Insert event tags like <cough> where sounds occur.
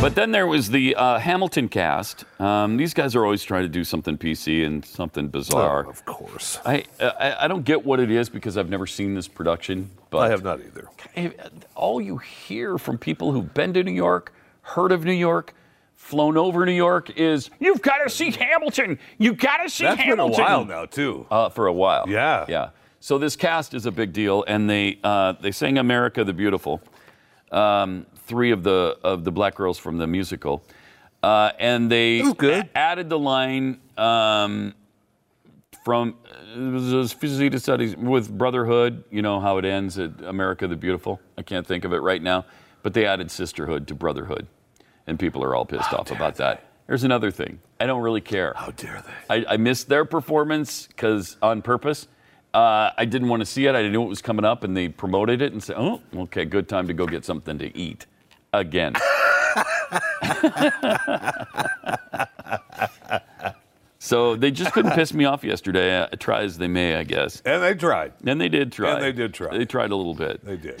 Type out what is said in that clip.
But then there was the uh, Hamilton cast. Um, these guys are always trying to do something PC and something bizarre. Oh, of course. I, I I don't get what it is because I've never seen this production. But I have not either. All you hear from people who've been to New York, heard of New York, flown over New York is you've got to see Hamilton. You've got to see Hamilton. That's been a while now, too. Uh, for a while. Yeah. Yeah. So this cast is a big deal, and they uh, they sang "America the Beautiful." Um, three of the of the black girls from the musical, uh, and they a- added the line um, from it was studies with brotherhood. You know how it ends at "America the Beautiful." I can't think of it right now, but they added sisterhood to brotherhood, and people are all pissed off about that. Here's another thing. I don't really care. How dare they? I, I missed their performance because on purpose. Uh, I didn't want to see it. I knew it was coming up, and they promoted it and said, "Oh, okay, good time to go get something to eat." Again. <laughs> so they just couldn't piss me off yesterday. Uh, try as they may, I guess. And they tried. And they did try. And they did try. They tried a little bit. They did.